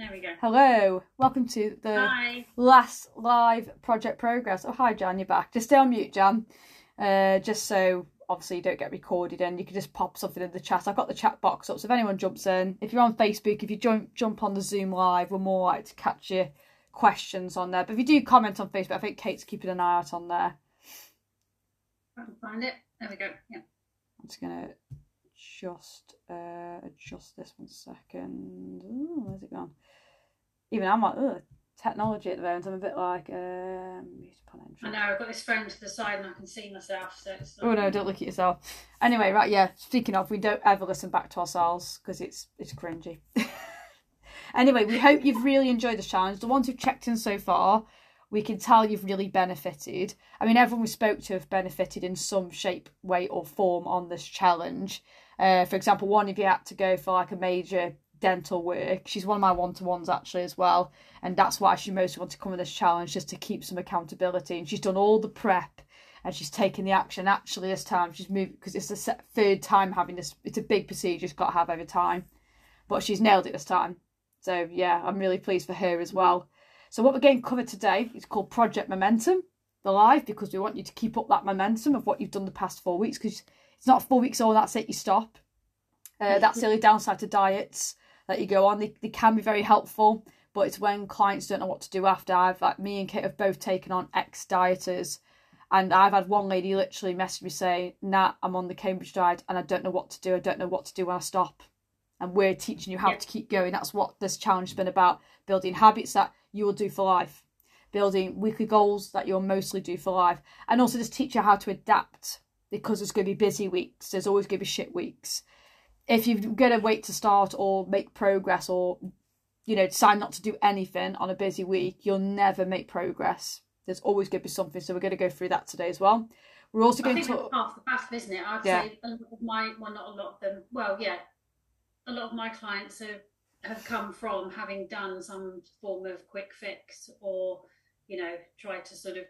There we go. Hello, welcome to the Hi. last live project progress. Oh, hi, Jan, you're back. Just stay on mute, Jan. Uh, just so obviously you don't get recorded and you can just pop something in the chat. I've got the chat box up, so if anyone jumps in, if you're on Facebook, if you jump jump on the Zoom live, we're more likely to catch your questions on there. But if you do comment on Facebook, I think Kate's keeping an eye out on there. I can find it. There we go. Yeah. I'm just gonna just uh, adjust this one second. Ooh, where's it gone? Even I'm like, ugh, technology at the moment. I'm a bit like, um, mute upon entry. I know. I've got this phone to the side and I can see myself. So it's. Oh no, don't look at yourself. Anyway, right, yeah. Speaking of, we don't ever listen back to ourselves because it's it's cringy. anyway, we hope you've really enjoyed this challenge. The ones who've checked in so far, we can tell you've really benefited. I mean, everyone we spoke to have benefited in some shape, way, or form on this challenge. Uh, for example, one of you had to go for like a major dental work. She's one of my one to ones actually as well, and that's why she mostly wanted to come with this challenge just to keep some accountability. And she's done all the prep and she's taken the action. Actually, this time she's moved because it's the third time having this. It's a big procedure she's got to have over time, but she's nailed it this time. So yeah, I'm really pleased for her as well. So what we're going to cover today is called Project Momentum, the live, because we want you to keep up that momentum of what you've done the past four weeks. Because it's not four weeks all, that's it, you stop. Uh, that's the only downside to diets that you go on. They, they can be very helpful, but it's when clients don't know what to do after. I've like me and Kate have both taken on ex dieters, and I've had one lady literally message me saying, "Nah, I'm on the Cambridge diet and I don't know what to do. I don't know what to do when I stop." And we're teaching you how Yeah. to keep going. That's what this challenge has been about: building habits that you will do for life, building weekly goals that you'll mostly do for life, and also just teach you how to adapt because there's going to be busy weeks. There's always going to be shit weeks if you're going to wait to start or make progress or you know decide not to do anything on a busy week you'll never make progress there's always going to be something so we're going to go through that today as well we're also going to that's half the battle, isn't it? I'd Yeah. say a lot of my, well, not a lot of them. Well, yeah, a lot of my clients have have come from having done some form of quick fix or, you know, tried to sort of,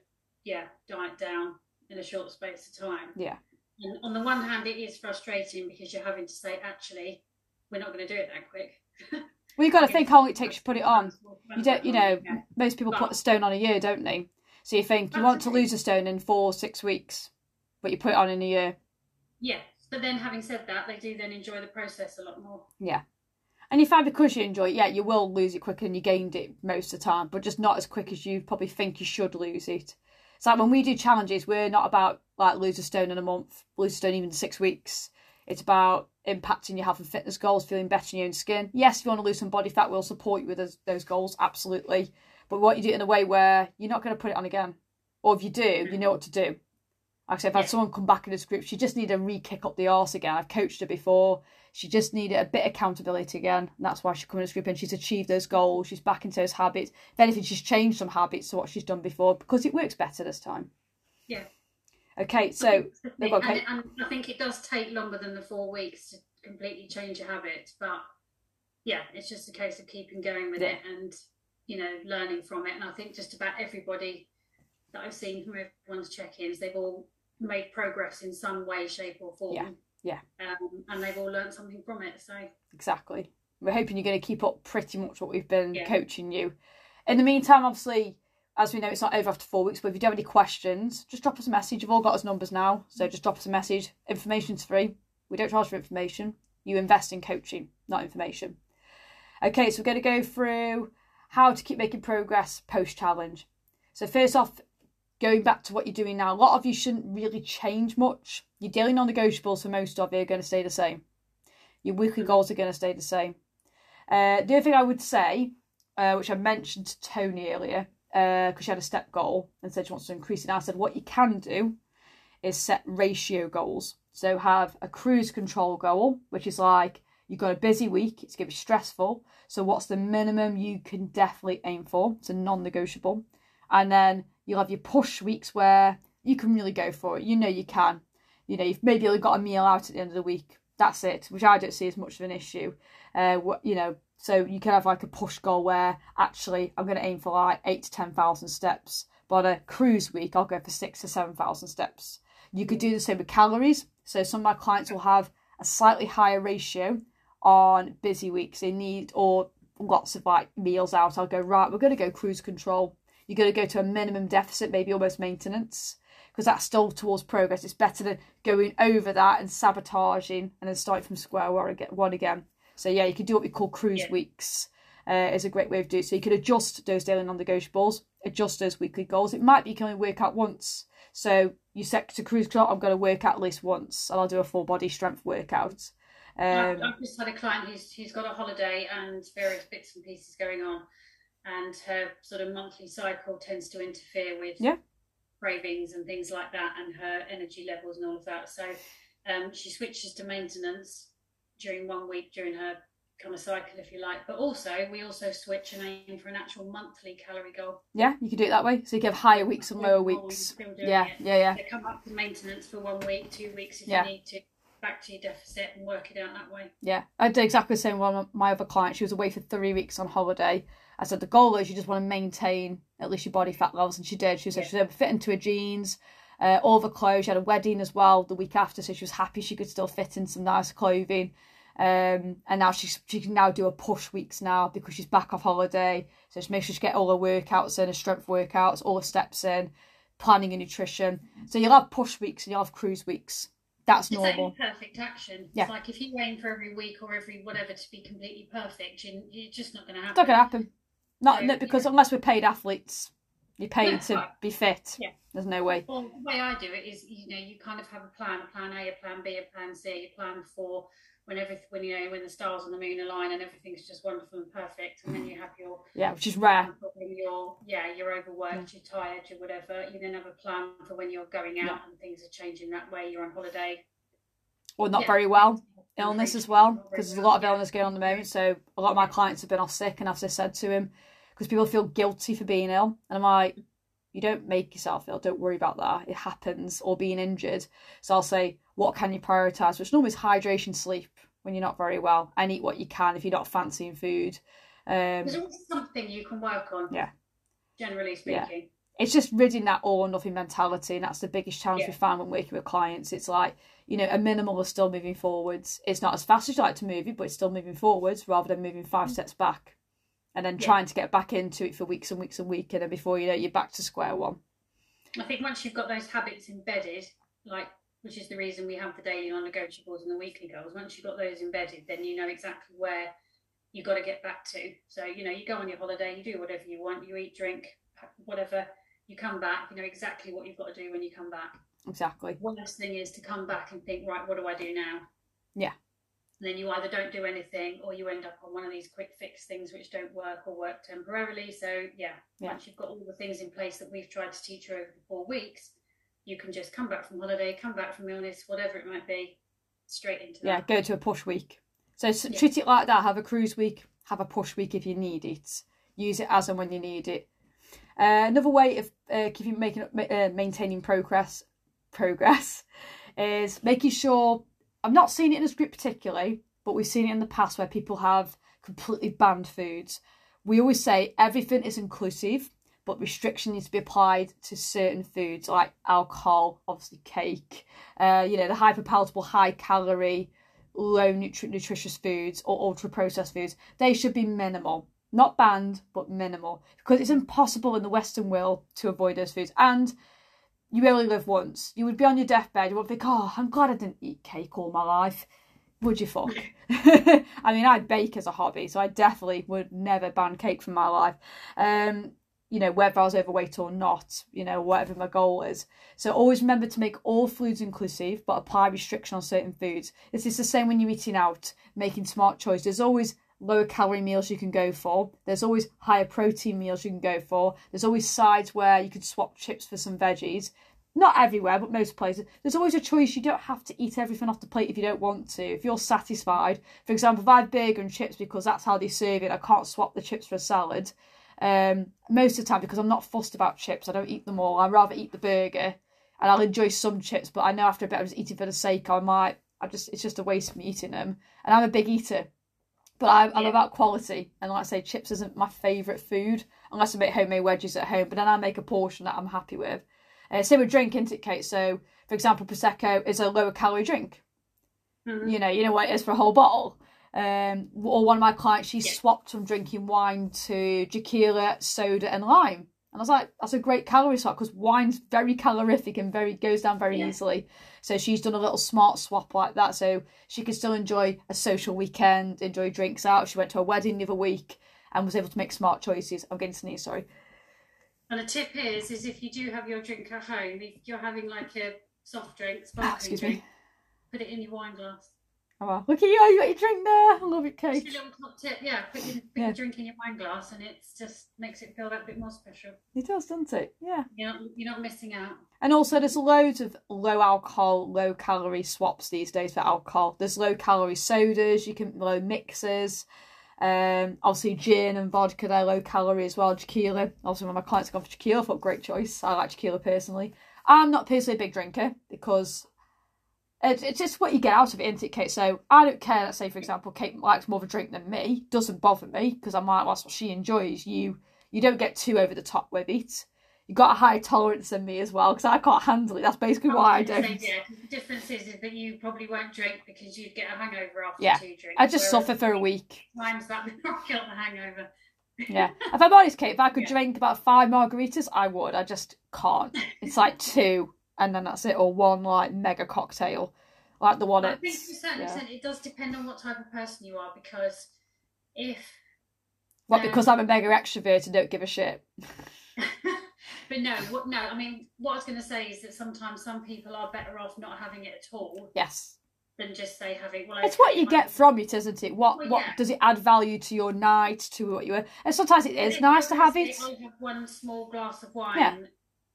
yeah, diet down in a short space of time. yeah And on the one hand, it is frustrating because you're having to say, actually, we're not going to do it that quick. well you've got to think how long it takes to put it on. you don't you know Yeah. most people put a stone on a year don't they? So you think you want to lose a stone in four six weeks but you put it on in a year. Yes, but then having said that, they do then enjoy the process a lot more. yeah. And you find because you enjoy it yeah you will lose it quicker than you gained it most of the time but just not as quick as you probably think you should lose it. It's like when we do challenges we're not about like lose a stone in a month lose a stone even six weeks it's about impacting your health and fitness goals feeling better in your own skin yes if you want to lose some body fat we'll support you with those, those goals absolutely but what you do it in a way where you're not going to put it on again or if you do you know what to do like I said, I've had Yeah. someone come back in this group. She just needed a re-kick up the arse again. I've coached her before. She just needed a bit of accountability again. And that's why she come in this group and she's achieved those goals. She's back into those habits. If anything, she's changed some habits to what she's done before because it works better this time. Yeah. Okay, so and, they've got- okay. and I think it does take longer than the four weeks to completely change your habits, but yeah, it's just a case of keeping going with Yeah. it and you know learning from it. And I think just about everybody that I've seen from everyone's check-ins, they've all made progress in some way, shape, or form. Yeah, yeah. Um, and they've all learned something from it. So exactly. We're hoping you're going to keep up pretty much what we've been Yeah. coaching you. In the meantime, obviously, as we know, it's not over after four weeks. But if you do have any questions, just drop us a message. You've all got us numbers now, so just drop us a message. Information's free. We don't charge for information. You invest in coaching, not information. Okay, so we're going to go through how to keep making progress post challenge. So first off, going back to what you're doing now, a lot of you shouldn't really change much. Your daily non-negotiables for most of you are going to stay the same. Your weekly goals are going to stay the same. Uh, the other thing I would say, uh, which I mentioned to Tony earlier, because she had a step goal and said she wants to increase it. I said what you can do is set ratio goals. So have a cruise control goal, which is like you've got a busy week, it's going to be stressful. So what's the minimum you can definitely aim for? It's a non-negotiable. And then you'll have your push weeks where you can really go for it. You know you can. You know you've maybe only got a meal out at the end of the week. That's it, which I don't see as much of an issue. Uh, you know, so you can have like a push goal where actually I'm going to aim for like eight to ten thousand steps. But on a cruise week, I'll go for six to seven thousand steps. You could do the same with calories. So some of my clients will have a slightly higher ratio on busy weeks. They need or lots of like meals out, I'll go right. We're going to go cruise control. You're going to go to a minimum deficit, maybe almost maintenance, because that's still towards progress. It's better than going over that and sabotaging and then starting from square one again. So yeah, you can do what we call cruise yeah. weeks. Uh, is a great way of doing it. So you can adjust those daily non-negotiables, adjust those weekly goals. It might be you can only work out once. So you set to cruise control, I'm going to work out at least once, and I'll do a full body strength workout. Um, I've just had a client who's who's got a holiday and various bits and pieces going on, and her sort of monthly cycle tends to interfere with yeah. cravings and things like that, and her energy levels and all of that. So um, she switches to maintenance during one week during her kind of cycle, if you like. But also, we also switch and aim for an actual monthly calorie goal. Yeah, you can do it that way. So you can have higher weeks and lower weeks. Yeah, it. yeah, yeah. They come up to maintenance for one week, two weeks if yeah. you need to back to your deficit and work it out that way. Yeah, I did exactly the same with my other client. She was away for three weeks on holiday. I said the goal is you just want to maintain at least your body fat levels, and she did. She said yeah. she was able to fit into her jeans, uh, all the clothes. She had a wedding as well the week after, so she was happy she could still fit in some nice clothing. Um, and now she's she can now do a push weeks now because she's back off holiday. So she makes sure she get all her workouts in, her strength workouts, all the steps in, planning and nutrition. So you'll have push weeks and you'll have cruise weeks. That's it's normal. perfect action. Yeah. It's like if you aim for every week or every whatever to be completely perfect, you're just not going to happen. It's not going to happen. Not so, no, because yeah. unless we're paid athletes, you're paid yeah, to right. be fit. Yeah. There's no way. Well, the way I do it is, you know, you kind of have a plan, a plan A, a plan B, a plan C, a plan for when everything, when you know, when the stars and the moon align and everything's just wonderful and perfect, and then you have your yeah, which is rare. When you're yeah, you're overworked, yeah. you're tired, you're whatever. You then have a plan for when you're going out yeah. and things are changing that way. You're on holiday, or not yeah. very well. Illness as well, because there's a lot of illness going on at the moment. So a lot of my clients have been off sick, and as I said to him, because people feel guilty for being ill, and I'm like, you don't make yourself ill. Don't worry about that. It happens, or being injured. So I'll say, what can you prioritize? Which normally is hydration, sleep when you're not very well, and eat what you can if you're not fancying food. Um, There's always something you can work on. Yeah. Generally speaking. Yeah. It's just ridding that all or nothing mentality, and that's the biggest challenge yeah. we find when working with clients. It's like, you know, a minimal is still moving forwards. It's not as fast as you like to move it, but it's still moving forwards rather than moving 5 mm-hmm. steps back and then yeah. trying to get back into it for weeks and weeks and weeks, and then before you know, you're back to square one. I think once you've got those habits embedded, like which is the reason we have the daily non-negotiables and the weekly goals. Once you've got those embedded, then you know exactly where you've got to get back to. So you know, you go on your holiday, you do whatever you want, you eat, drink, whatever. You come back, you know exactly what you've got to do when you come back. Exactly. Worst thing is to come back and think, right, what do I do now? Yeah. And then you either don't do anything or you end up on one of these quick fix things which don't work or work temporarily. So yeah, yeah. once you've got all the things in place that we've tried to teach you over the four weeks, you can just come back from holiday, come back from illness, whatever it might be, straight into that. Yeah, go to a push week. So yeah. treat it like that. Have a cruise week, have a push week if you need it. Use it as and when you need it. Uh, another way of uh, keeping making uh, maintaining progress progress is making sure I've not seen it in this group particularly, but we've seen it in the past where people have completely banned foods. We always say everything is inclusive, but restriction needs to be applied to certain foods like alcohol, obviously cake, uh, you know, the hyperpalatable, high calorie, low nutri- nutritious foods or ultra processed foods. They should be minimal. Not banned, but minimal. Because it's impossible in the Western world to avoid those foods. And you only live once. You would be on your deathbed, you would think, oh, I'm glad I didn't eat cake all my life. Would you fuck? I mean, I bake as a hobby, so I definitely would never ban cake from my life. Um, you know, whether I was overweight or not, you know, whatever my goal is. So always remember to make all foods inclusive, but apply restriction on certain foods. This is the same when you're eating out, making smart choices. There's always lower calorie meals you can go for. There's always higher protein meals you can go for. There's always sides where you can swap chips for some veggies. Not everywhere, but most places. There's always a choice. You don't have to eat everything off the plate if you don't want to. If you're satisfied, for example, if I have burger and chips because that's how they serve it, I can't swap the chips for a salad. Um, most of the time, because I'm not fussed about chips, I don't eat them all. I'd rather eat the burger, and I'll enjoy some chips. But I know after a bit, I'm just eating for the sake. I might. I just it's just a waste of me eating them. And I'm a big eater. But I, I'm yeah. about quality, and like I say, chips isn't my favourite food unless I make homemade wedges at home. But then I make a portion that I'm happy with. Uh, same with drink, isn't it, Kate? So, for example, prosecco is a lower calorie drink. Mm-hmm. You know, you know what it is for a whole bottle. Um, or one of my clients, she swapped from drinking wine to tequila, soda, and lime. And I was like, that's a great calorie swap because wine's very calorific and very goes down very Yeah. easily. So she's done a little smart swap like that, so she can still enjoy a social weekend, enjoy drinks out. She went to a wedding the other week and was able to make smart choices. I'm getting sneeze, sorry. And a tip is, is if you do have your drink at home, if you're having like a soft drink, sparkling Ah, excuse drink, me. put it in your wine glass. Oh, wow. Look at you, you got your drink there. I love it, Just a little top tip, yeah. Put, your, put Yeah. your drink in your wine glass, and it just makes it feel that bit more special. It does, doesn't it? Yeah. You're not, you're not missing out. And also, there's loads of low alcohol, low calorie swaps these days for alcohol. There's low calorie sodas, you can low mixers. Um, obviously gin and vodka, they're low calorie as well. Tequila, obviously when my clients have gone for tequila, I thought great choice. I like tequila personally. I'm not personally a big drinker because it's, it's just what you get out of it, isn't it, Kate? So I don't care. Let's say, for example, Kate likes more of a drink than me. Doesn't bother me because I'm like, well, that's what she enjoys. You you don't get too over the top with it. You got a higher tolerance than me as well because I can't handle it. That's basically why I don't. say, yeah, the difference is, is that you probably won't drink because you'd get a hangover after Yeah. two drinks. I just suffer for a week. Times that not kill the hangover. Yeah. If I'm honest, Kate, if I could Yeah. drink about five margaritas, I would. I just can't. It's like two, and then that's it, or one like mega cocktail, like the one I think to a certain yeah. extent it does depend on what type of person you are because if What um, because I'm a mega extrovert and don't give a shit. but no, what no, I mean what I was gonna say is that sometimes some people are better off not having it at all Yes. than just say having well It's okay, what you get from it, isn't it? What Well, what yeah. does it add value to your night, to what you were and sometimes it is If nice to have it. I have one small glass of wine Yeah.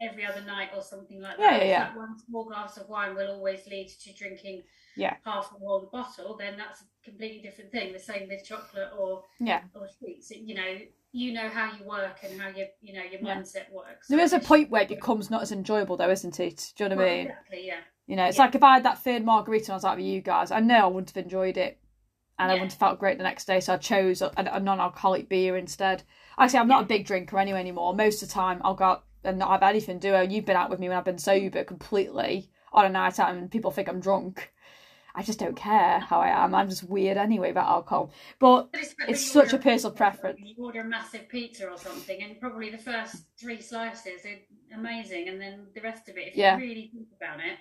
Every other night or something like Yeah, that. yeah, yeah. That one small glass of wine will always lead to drinking Yeah. half a whole bottle. Then that's a completely different thing. The same with chocolate or Yeah. or sweets. You know, you know how you work and how your you know your Yeah. mindset works. There is a point where it becomes not as enjoyable though, isn't it? Do you know what well, I mean? Exactly. Yeah. You know, it's Yeah. like if I had that third margarita and I was out with you guys, I know I wouldn't have enjoyed it. And I wouldn't have felt great the next day, so I chose a, a non-alcoholic beer instead. Actually, I'm not a big drinker anyway anymore. Most of the time, I'll go out and not have anything, do I? You've been out with me when I've been sober completely on a night out, and people think I'm drunk. I just don't care how I am. I'm just weird anyway about alcohol. But it's, when It's you such a personal preference. You order a massive pizza or something, and probably the first three slices are amazing, and then the rest of it, if Yeah. you really think about it,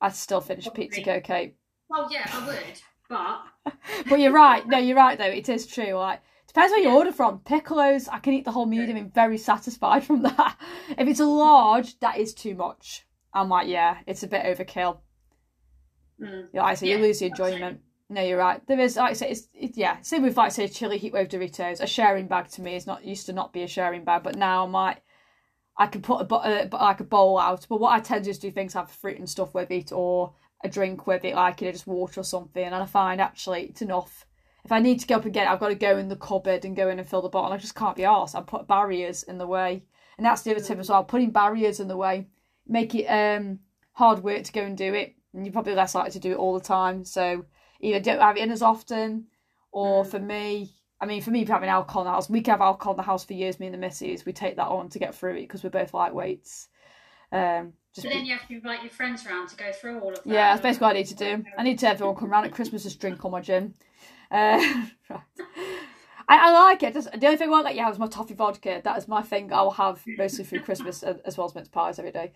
I'd still finish pizza Probably. okay. well, yeah, I would, but But you're right. No, you're right though. It is true. Like depends where you order from. Piccolos, I can eat the whole medium and very satisfied from that. If it's a large, that is too much. I'm like, yeah, it's a bit overkill. mm, Yeah, like I say, you lose the enjoyment. No, you're right. There is, like I say, it's it, yeah. Same with like say chili heatwave Doritos. A sharing bag to me is not used to not be a sharing bag, but now I'm like, I can put a, uh, like a bowl out. But what I tend to do do things have fruit and stuff with it, or a drink with it, like you know, just water or something. And I find actually it's enough. If I need to go up it, I've got to go in the cupboard and go in and fill the bottle. I just can't be arsed. I put barriers in the way, and that's the other tip as well. Putting barriers in the way make it um hard work to go and do it, and you're probably less likely to do it all the time. So either don't have it in as often, or Mm. for me, I mean, for me, having alcohol in the house, we can have alcohol in the house for years. Me and the missus, we take that on to get through it because we're both lightweights. Um, just but then you have to invite your friends around to go through all of that. yeah, that's basically what I need to do. I need to have everyone come round at Christmas just drink all my gin. Uh, right. I, I like it. Just, the only thing I won't let you have is my toffee vodka. That is my thing. I will have mostly through Christmas as well as mince pies every day.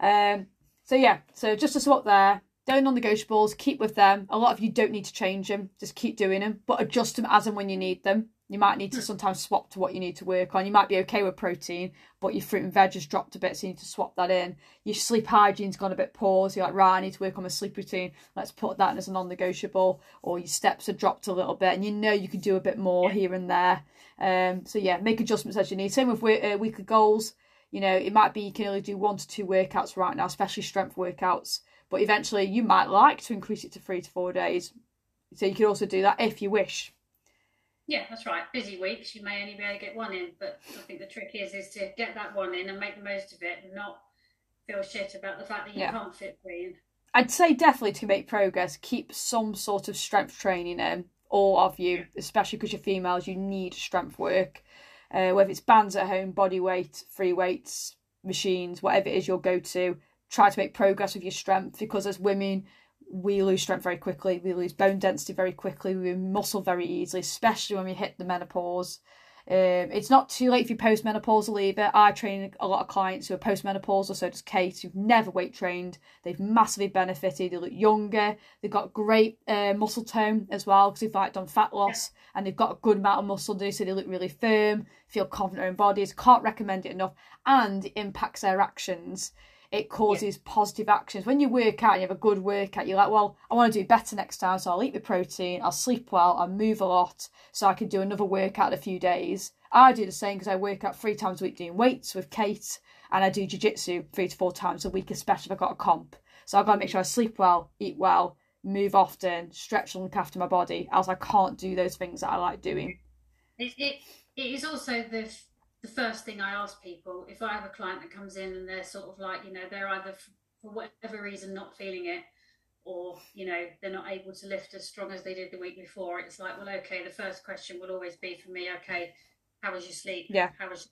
Um, so yeah, so just to swap there. Don't non-negotiables. Keep with them. A lot of you don't need to change them. Just keep doing them, but adjust them as and when you need them. You might need to sometimes swap to what you need to work on. You might be okay with protein, but your fruit and veg has dropped a bit, so you need to swap that in. Your sleep hygiene's gone a bit poor, so you're like, right, I need to work on my sleep routine. Let's put that in as a non-negotiable. Or your steps have dropped a little bit, and you know you can do a bit more here and there. Um, so yeah, make adjustments as you need. Same with uh, weekly goals. You know, it might be you can only do one to two workouts right now, especially strength workouts. But eventually, you might like to increase it to three to four days. So you can also do that if you wish. Yeah, that's right. Busy weeks, you may only be able to get one in, but I think the trick is is to get that one in and make the most of it, and not feel shit about the fact that you Yeah. can't fit three in. I'd say definitely to make progress, keep some sort of strength training in. All of you, especially because you're females, you need strength work. Uh, whether it's bands at home, body weight, free weights, machines, whatever it is your go to, try to make progress with your strength because as women, we lose strength very quickly, we lose bone density very quickly, we lose muscle very easily, especially when we hit the menopause. Um, it's not too late for you're postmenopausal either. I train a lot of clients who are postmenopausal, so does Kate, who've never weight trained. They've massively benefited. They look younger. They've got great uh, muscle tone as well because they've like done fat loss and they've got a good amount of muscle. Do so they look really firm, feel confident in their own bodies. Can't recommend it enough, and it impacts their actions it causes yeah. positive actions. When you work out and you have a good workout, you're like, well, I want to do better next time, so I'll eat the protein, I'll sleep well, I'll move a lot, so I can do another workout in a few days. I do the same because I work out three times a week doing weights with Kate, and I do jiu-jitsu three to four times a week, especially if I've got a comp. So I've got to make sure I sleep well, eat well, move often, stretch and look after my body, else I can't do those things that I like doing. It, it, it is also the the first thing I ask people if I have a client that comes in and they're sort of like, you know, they're either for whatever reason not feeling it or, you know, they're not able to lift as strong as they did the week before, it's like, well, okay, the first question will always be for me, okay, how was your sleep? Yeah. How was,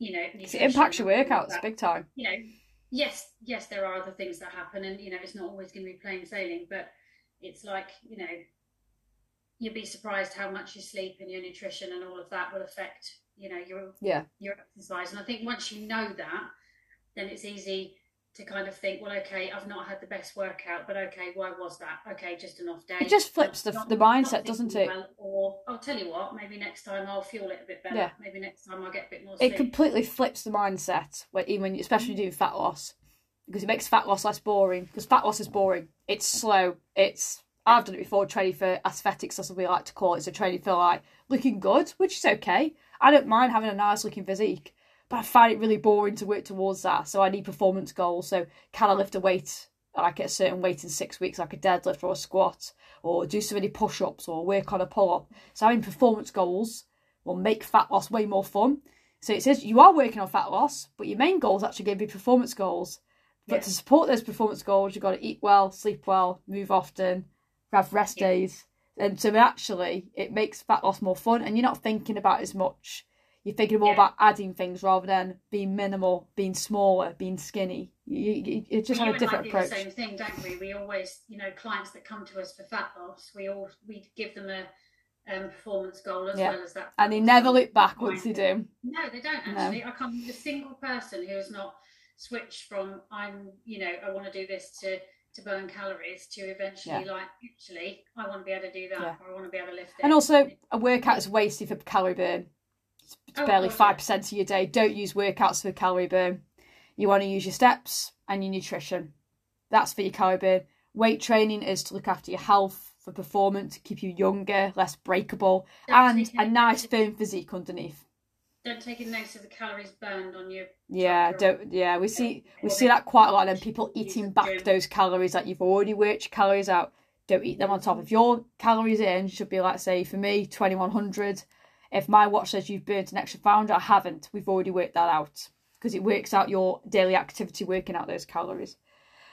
you know, it impacts your workouts big time. You know, yes, yes, there are other things that happen and, you know, it's not always going to be plain sailing, but it's like, you know, you'd be surprised how much your sleep and your nutrition and all of that will affect you know your yeah your exercise and i think once you know that then it's easy to kind of think well okay i've not had the best workout but okay why was that okay just an off day it just flips the, not, the mindset doesn't it well, or i'll tell you what maybe next time i'll fuel it a bit better yeah. maybe next time i'll get a bit more sleep. it completely flips the mindset when even when you especially doing fat loss because it makes fat loss less boring because fat loss is boring it's slow it's I've done it before, training for aesthetics, that's what we like to call it. So training for like looking good, which is okay. I don't mind having a nice looking physique, but I find it really boring to work towards that. So I need performance goals. So can I lift a weight like a certain weight in six weeks, like a deadlift or a squat, or do so many push ups or work on a pull up? So having performance goals will make fat loss way more fun. So it says you are working on fat loss, but your main goal is actually going to be performance goals. But yeah. to support those performance goals, you've got to eat well, sleep well, move often, have rest yeah. days. And so actually, it makes fat loss more fun, and you're not thinking about as much. You're thinking more yeah. about adding things rather than being minimal, being smaller, being skinny. You, you, you just have a different approach. The same thing, don't we? We always, you know, clients that come to us for fat loss, we all we give them a um, performance goal as yeah. well as that. And they never look back once they do. No, they don't actually. No. I can't meet a single person who has not switched from I'm, you know, I want to do this to to burn calories to eventually yeah. like actually I want to be able to do that yeah. or I want to be able to lift it. And also a workout is wasted for calorie burn. It's oh, barely five percent of your day. Don't use workouts for calorie burn. You want to use your steps and your nutrition. That's for your calorie burn. Weight training is to look after your health for performance, to keep you younger, less breakable, and a nice firm physique underneath don't take a note of the calories burned on your yeah don't yeah we see we see that quite a lot and people eating back those calories that you've already worked your calories out. Don't eat them on top. If your calories in should be like say for me 2100 if my watch says you've burnt an extra pound i haven't. We've already worked that out because it works out your daily activity working out those calories.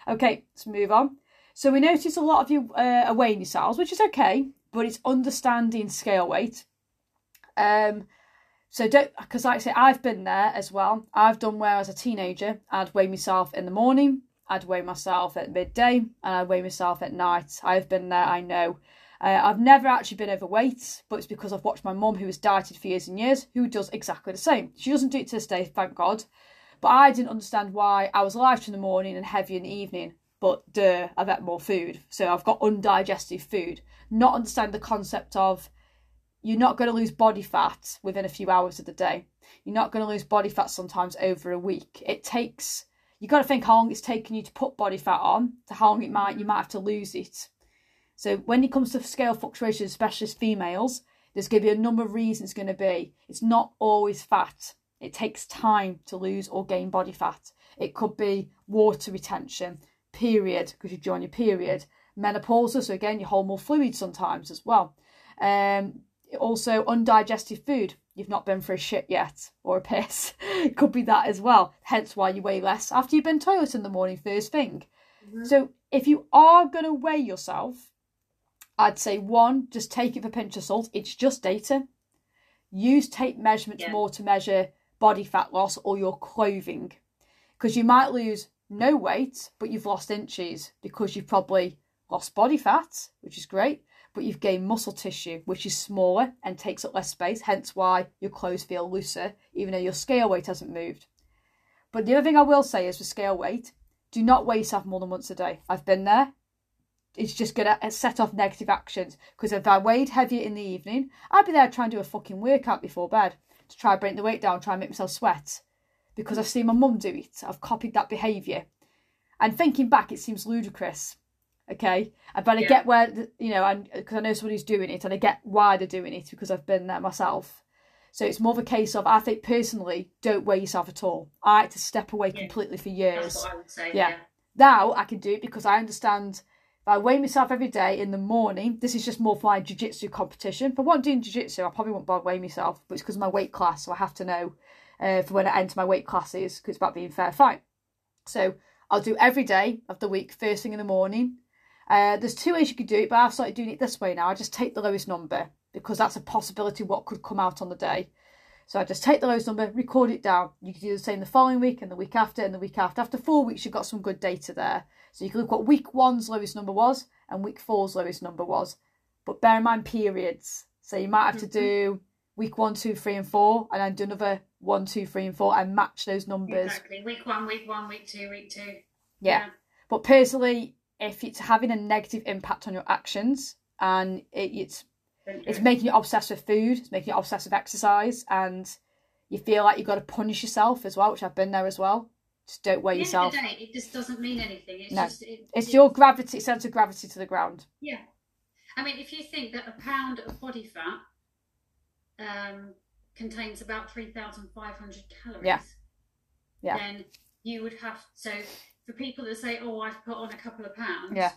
Okay let's move on. So we notice a lot of you uh, are weighing yourselves which is okay but it's understanding scale weight. Um so don't, because like I say, I've been there as well. I've done where as a teenager, I'd weigh myself in the morning, I'd weigh myself at midday, and I'd weigh myself at night. I've been there, I know. Uh, I've never actually been overweight, but it's because I've watched my mum, who has dieted for years and years, who does exactly the same. She doesn't do it to this day, thank God. But I didn't understand why I was lighter in the morning and heavier in the evening. But duh, I've ate more food. So I've got undigested food. Not understand the concept of you're not going to lose body fat within a few hours of the day. You're not going to lose body fat sometimes over a week. It takes you've got to think how long it's taken you to put body fat on to how long it might you might have to lose it. So when it comes to scale fluctuations, especially as females, there's going to be a number of reasons going to be. It's not always fat. It takes time to lose or gain body fat. It could be water retention, period, because you join your period, menopause, so again you hold more fluid sometimes as well. Um, also undigested food. You've not been for a shit yet or a piss. it could be that as well. Hence why you weigh less after you've been toilet in the morning first thing. Mm-hmm. So if you are going to weigh yourself, I'd say one, just take it for pinch of salt. It's just data. Use tape measurements yeah. more to measure body fat loss or your clothing. Because you might lose no weight, but you've lost inches because you've probably lost body fat, which is great, but you've gained muscle tissue, which is smaller and takes up less space, hence why your clothes feel looser, even though your scale weight hasn't moved. But the other thing I will say is with scale weight, do not weigh yourself more than once a day. I've been there. It's just going to uh, set off negative actions. Because if I weighed heavier in the evening, I'd be there trying to do a fucking workout before bed to try bring the weight down, try and make myself sweat. Because I've seen my mum do it. I've copied that behaviour. And thinking back, it seems ludicrous. Okay, but I Yeah. get where you know, and because I know somebody's doing it, and I get why they're doing it because I've been there myself. So it's more of a case of I think personally, don't weigh yourself at all. I had to step away Yeah. completely for That's years. what I would say. Yeah. Yeah. Now I can do it because I understand. If I weigh myself every day in the morning, this is just more for my jiu-jitsu competition. If I want doing jiu-jitsu, I probably won't bother weigh myself, but it's because of my weight class, so I have to know uh, for when I enter my weight classes because it's about being fair fight. So I'll do every day of the week, first thing in the morning. Uh, there's two ways you could do it, but I've started doing it this way now. I just take the lowest number because that's a possibility what could come out on the day. So I just take the lowest number, record it down. You can do the same the following week and the week after and the week after. After four weeks, you've got some good data there. So you can look what week one's lowest number was and week four's lowest number was. But bear in mind periods. So you might have to do week one, two, three, and four, and then do another one, two, three, and four, and match those numbers. Exactly. Week one, week one, week two, week two. Yeah. But personally, if it's having a negative impact on your actions and it, it's Don't it's making you obsessed with food, it's making you obsessed with exercise, and you feel like you've got to punish yourself as well, which I've been there as well. Just don't weigh At the end of yourself. day, it just doesn't mean anything. It's No. just it, It's it- your gravity, sense of gravity to the ground. Yeah. I mean, if you think that a pound of body fat um, contains about 3,500 calories, Yeah. Yeah. then you would have. So, for people that say, oh, I've put on a couple of pounds, Yeah.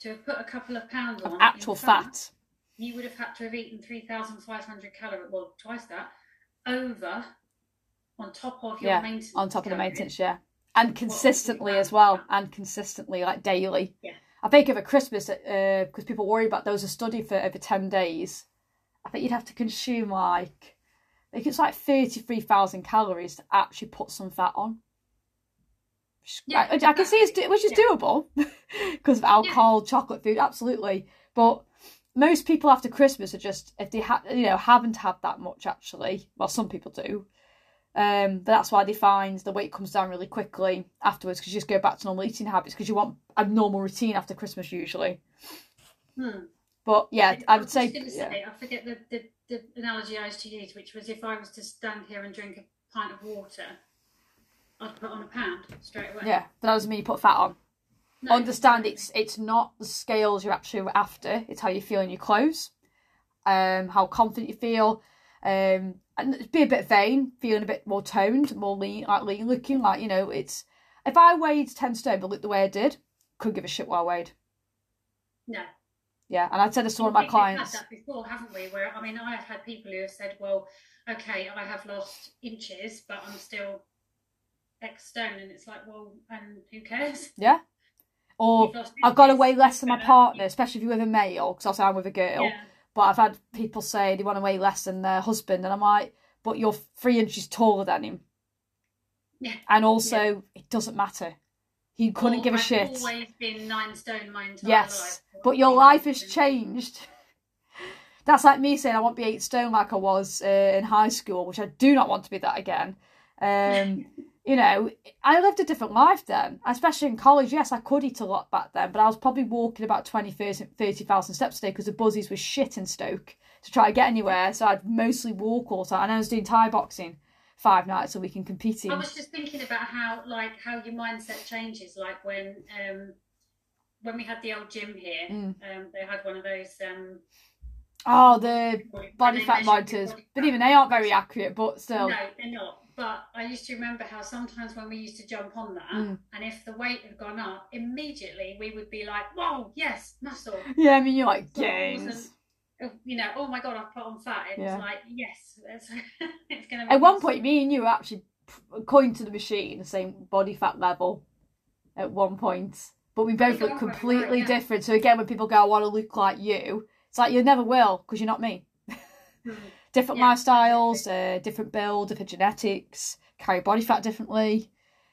to have put a couple of pounds Of on actual in fat. you would have had to have eaten 3,500 calories, well, twice that, over on top of your Yeah, maintenance. on top of the calories. maintenance, yeah. And consistently as well, and consistently, like daily. Yeah. I think over Christmas, uh, because people worry about those a study for over 10 days, I think you'd have to consume like, I think it's like 33,000 calories to actually put some fat on. Yeah, I, I can see it's do, which is Yeah. doable because of alcohol, chocolate food, absolutely. But most people after Christmas are just if they ha- you know haven't had that much actually. Well, some people do. Um, but that's why they find the weight comes down really quickly afterwards because you just go back to normal eating habits because you want a normal routine after Christmas usually. Hmm. But yeah, I would was say, yeah. say, I forget the, the, the analogy I used to use, which was if I was to stand here and drink a pint of water, I'd put on a pound straight away. yeah, but that doesn't mean you put fat on. No, Understand it's it's not the scales you're actually after. It's how you feel in your clothes, um, how confident you feel, um, and be a bit vain, feeling a bit more toned, more lean, like lean looking. Like you know, it's if I weighed ten stone but looked the way I did, couldn't give a shit what I weighed. No. Yeah, and I'd said this to one of my think we've clients. had that before, haven't we? Where I mean, I have had people who have said, "Well, okay, I have lost inches, but I'm still X stone," and it's like, well, and who cares? Yeah, or I've got weigh less than my partner, especially if you're with a male, because I'm with a girl. Yeah. But I've had people say they want to weigh less than their husband, and I'm like, but you're three inches taller than him. Yeah. And also, it doesn't matter. He couldn't Or give a I've shit. always been nine stone my entire Yes, life. but your life has changed. That's like me saying I want to be eight stone like I was uh, in high school, which I do not want to be that again. Um, you know, I lived a different life then, especially in college. Yes, I could eat a lot back then, but I was probably walking about 20, 30 30,000 steps a day because the buzzies were shit in Stoke to try to get anywhere. So I'd mostly walk all the time. And I was doing Thai boxing five nights a week and competing. I was just thinking about how, like, how your mindset changes. Like when, um, when we had the old gym here, Mm. um, they had one of those um, Oh, the body fat monitors. But even they aren't very accurate, but still. No, they're not. But I used to remember how sometimes when we used to jump on that, Mm. and if the weight had gone up, immediately we would be like, "Whoa, yes, muscle!" Yeah, I mean, you're like, gains. Oh, You know, oh my god, I've put on fat. It Yeah. was like, yes, it's, it's going to. Be At one point, me and you were actually, according to the machine, the same body fat level at one point. But we both look at one point we completely were, yeah. different. So again, when people go, I want to look like you, it's like you never will because you're not me. Different Yeah, lifestyles, uh, different build, different genetics, carry body fat differently.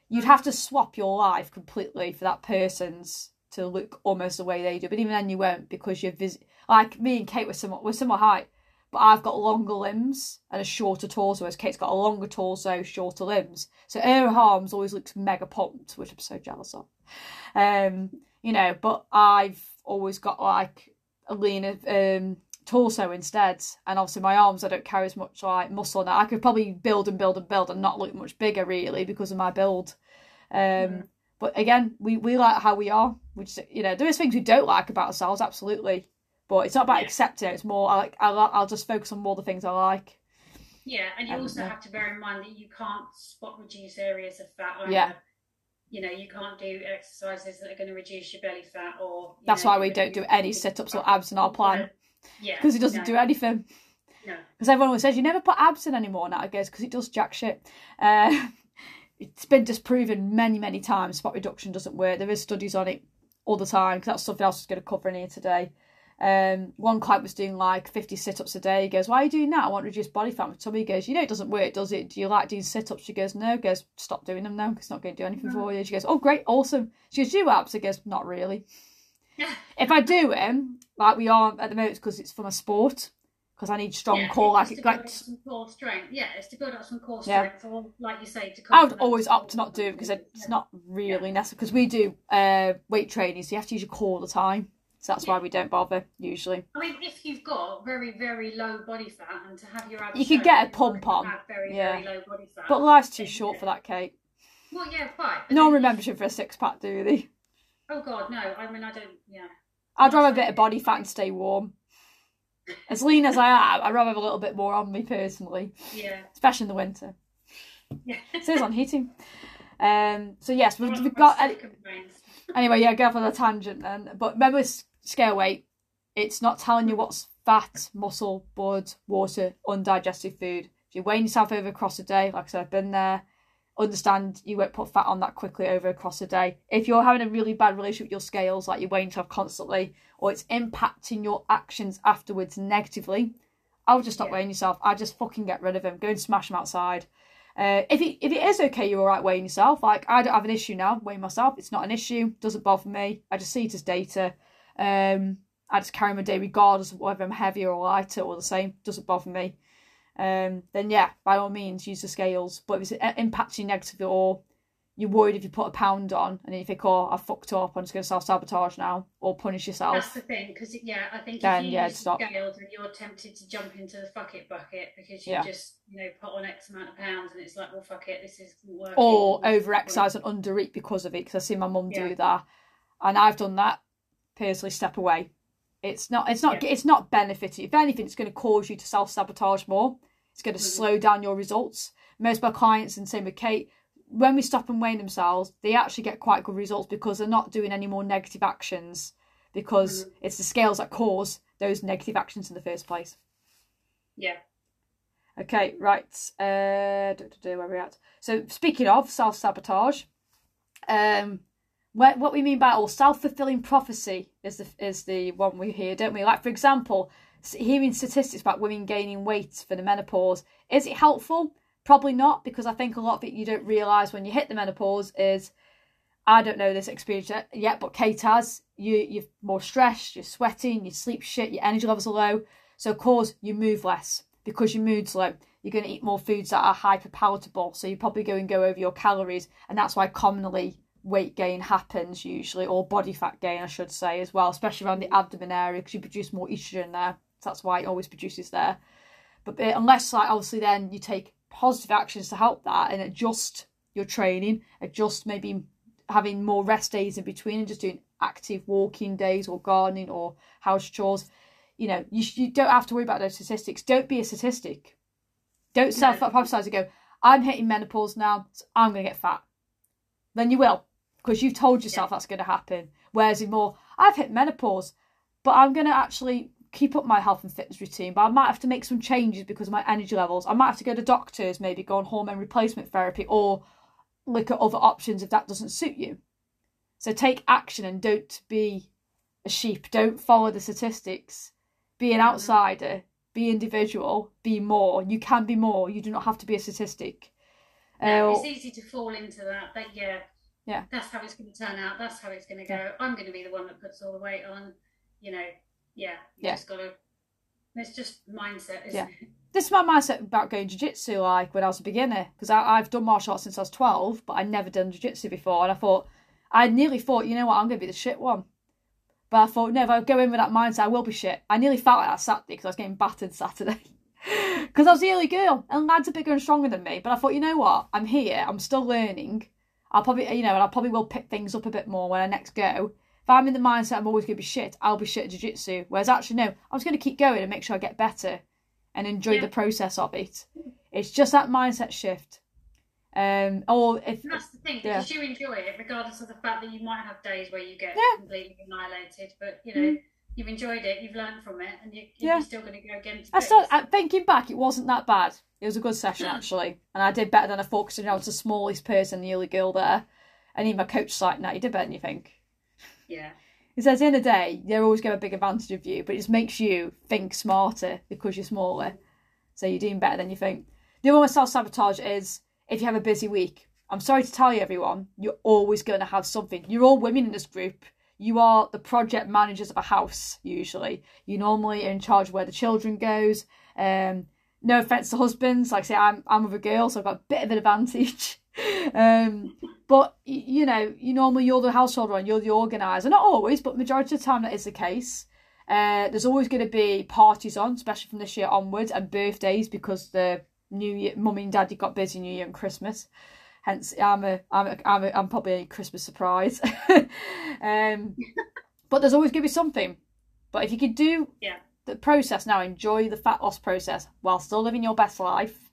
You'd have to swap your life completely for that person's to look almost the way they do. But even then, you won't because you're vis- like me and Kate were somewhat we're similar height, but I've got longer limbs and a shorter torso, whereas Kate's got a longer torso, shorter limbs. So her arms always looks mega pumped, which I'm so jealous of. Um, you know, but I've always got like a leaner um torso instead, and obviously my arms I don't carry as much like muscle now. I could probably build and build and build and not look much bigger really because of my build. Um, but again, we we like how we are. We just you know there is things we don't like about ourselves, absolutely. But it's not about Yeah. accepting it. It's more I like I'll, I'll just focus on more the things I like. Yeah, and you Um, also yeah. have to bear in mind that you can't spot reduce areas of fat. Either. Yeah. You know, you can't do exercises that are going to reduce your belly fat, or That's know, why we don't do any sit-ups or abs in our plan Yeah, because it doesn't no, do anything. No. Because everyone always says you never put abs in anymore now, I guess, because it does jack shit. Uh, it's been disproven many, many times. Spot reduction doesn't work. There is studies on it all the time. 'cause that's something else I was going to cover in here today. Um, one client was doing like 50 sit-ups a day. He goes, "Why are you doing that? I want to reduce body fat." Somebody goes, "You know it doesn't work, does it? Do you like doing sit-ups?" She goes, "No." He goes, "Stop doing them now. 'cause It's not going to do anything No. for you." She goes, "Oh, great, awesome." She goes, "Do you abs?" He goes, "Not really." Yeah. If I do them, like we are at the moment, because it's for my sport, because I need strong Yeah, core, like to build like up some core strength. Yeah, it's to build up some core Yeah. strength, or like you say, to. I would always opt to not do it because it's Yeah. not really necessary. Because we do uh, weight training, so you have to use your core all the time. So that's why we don't bother usually. I mean, if you've got very, very low body fat, and to have your abs, You could get a pump on. Very, Yeah. very low body fat. But life's too Yeah. short for that, Kate. well, yeah, quite. No one remembers you for a six pack, do they? Oh God, no. I mean, I don't. Yeah. I'd rather a bit of body fat and stay warm. As lean as I am, I'd rather have a little bit more on me personally, Yeah. especially in the winter. Yeah. It says on heating. Um. So yes, we've, we've got. brains. Anyway, yeah, go off on a tangent then. But remember, scale weight. It's not telling you what's fat, muscle, blood, water, undigested food. If you're weighing yourself over across a day, like I said, I've been there. Understand you won't put fat on that quickly over across a day. If you're having a really bad relationship with your scales, like you're weighing yourself constantly, or it's impacting your actions afterwards negatively, I would just stop Yeah. weighing yourself. I just fucking get rid of them. Go and smash them outside. Uh, if it if it is okay, you're all right weighing yourself. Like I don't have an issue now weighing myself. It's not an issue. Doesn't bother me. I just see it as data. Um, I just carry my day regardless of whether I'm heavier or lighter or the same. Doesn't bother me. Um, then yeah, by all means use the scales. But if it's uh, impacting you negatively or you're worried if you put a pound on and then you think, oh, I fucked up, I'm just going to self sabotage now or punish yourself. That's the thing, because yeah, I think Then, if you yeah, use stop. scales and you're tempted to jump into the fuck it bucket because you Yeah. just you know put on X amount of pounds and it's like, well, fuck it, this isn't working. Or over exercise and under eat because of it. Because I see my mum Yeah. do that, and I've done that. Personally, step away. It's not. It's not. It's not benefiting. If anything, it's going to cause you to self sabotage more. It's going to Mhm. slow down your results. Most of my clients, and same with Kate, when we stop and weigh themselves, they actually get quite good results because they're not doing any more negative actions because Mhm. it's the scales that cause those negative actions in the first place. Yeah. Okay, right. Uh, do, do, do, where we at? So speaking of self sabotage, um, what what we mean by or self fulfilling prophecy is the is the one we hear, don't we? Like for example, hearing statistics about women gaining weight for the menopause, is it helpful? Probably not, because I think a lot of it you don't realise when you hit the menopause is, I don't know this experience yet- yet, but Kate has. You you're more stressed, you're sweating, you sleep shit, your energy levels are low, so of course you move less because your mood's low. You're going to eat more foods that are hyper palatable, so you probably go and go over your calories, and that's why commonly weight gain happens usually, or body fat gain, I should say, as well, especially around the abdomen area because you produce more estrogen there. That's why it always produces there. But unless, like, obviously, then you take positive actions to help that and adjust your training, adjust maybe having more rest days in between and just doing active walking days or gardening or house chores. You know, you, you don't have to worry about those statistics. Don't be a statistic. Don't self prophesize and go, I'm hitting menopause now, so I'm going to get fat. Then you will, because you've told yourself that's going to happen. Whereas in more, I've hit menopause, but I'm going to actually keep up my health and fitness routine, but I might have to make some changes because of my energy levels. I might have to go to doctors, maybe go on hormone replacement therapy, or look at other options if that doesn't suit you. So take action and don't be a sheep. Don't follow the statistics. Be an Mhm. outsider. Be individual. Be more. You can be more. You do not have to be a statistic. No, Uh, it's easy to fall into that. But yeah, Yeah. That's how it's going to turn out. That's how it's going to go. I'm going to be the one that puts all the weight on. You know, yeah. You Yeah. just got to. It's just mindset, isn't Yeah. it? This is my mindset about going jiu-jitsu like when I was a beginner because I've done martial arts since I was 12 but I'd never done jiu-jitsu before and I thought I nearly thought you know what I'm going to be the shit one but I thought no if I go in with that mindset I will be shit I nearly felt like that Saturday because I was getting battered Saturday because I was the only girl and lads are bigger and stronger than me but I thought you know what I'm here I'm still learning I'll probably you know and I probably will pick things up a bit more when I next go if I'm in the mindset I'm always going to be shit I'll be shit at jiu-jitsu whereas actually no I was going to keep going and make sure I get better and enjoy Yeah. the process of it. It's just that mindset shift. Um, or if And that's the thing, Yeah. because you enjoy it, regardless of the fact that you might have days where you get Yeah. completely annihilated. But you know, you've enjoyed it, you've learned from it, and you, you're still going to go again. I. I, thinking back, it wasn't that bad. It was a good session Hmm. actually, and I did better than I thought. Because I was the smallest person, the only girl there, and even my coach was like, "No, you did better than you think." Yeah, says, "At the end of the day, they're always going to get a big advantage of you, but it just makes you think smarter because you're smaller. So you're doing better than you think." The other one with self sabotage is if you have a busy week. I'm sorry to tell you, everyone, you're always going to have something. You're all women in this group. You are the project managers of a house. Usually, you normally are in charge of where the children goes. Um, no offense to husbands, like I say, I'm I'm with a girl, so I've got a bit of an advantage. um, but you know, you normally you're the household one, you're the organizer. Not always, but majority of the time that is the case. Uh, there's always going to be parties on, especially from this year onwards, and birthdays because the New Year, mummy and daddy got busy New Year and Christmas. Hence, I'm a, I'm a, I'm, a, I'm probably a Christmas surprise. um, but there's always going to be something. But if you could do Yeah. the process now, enjoy the fat loss process while still living your best life,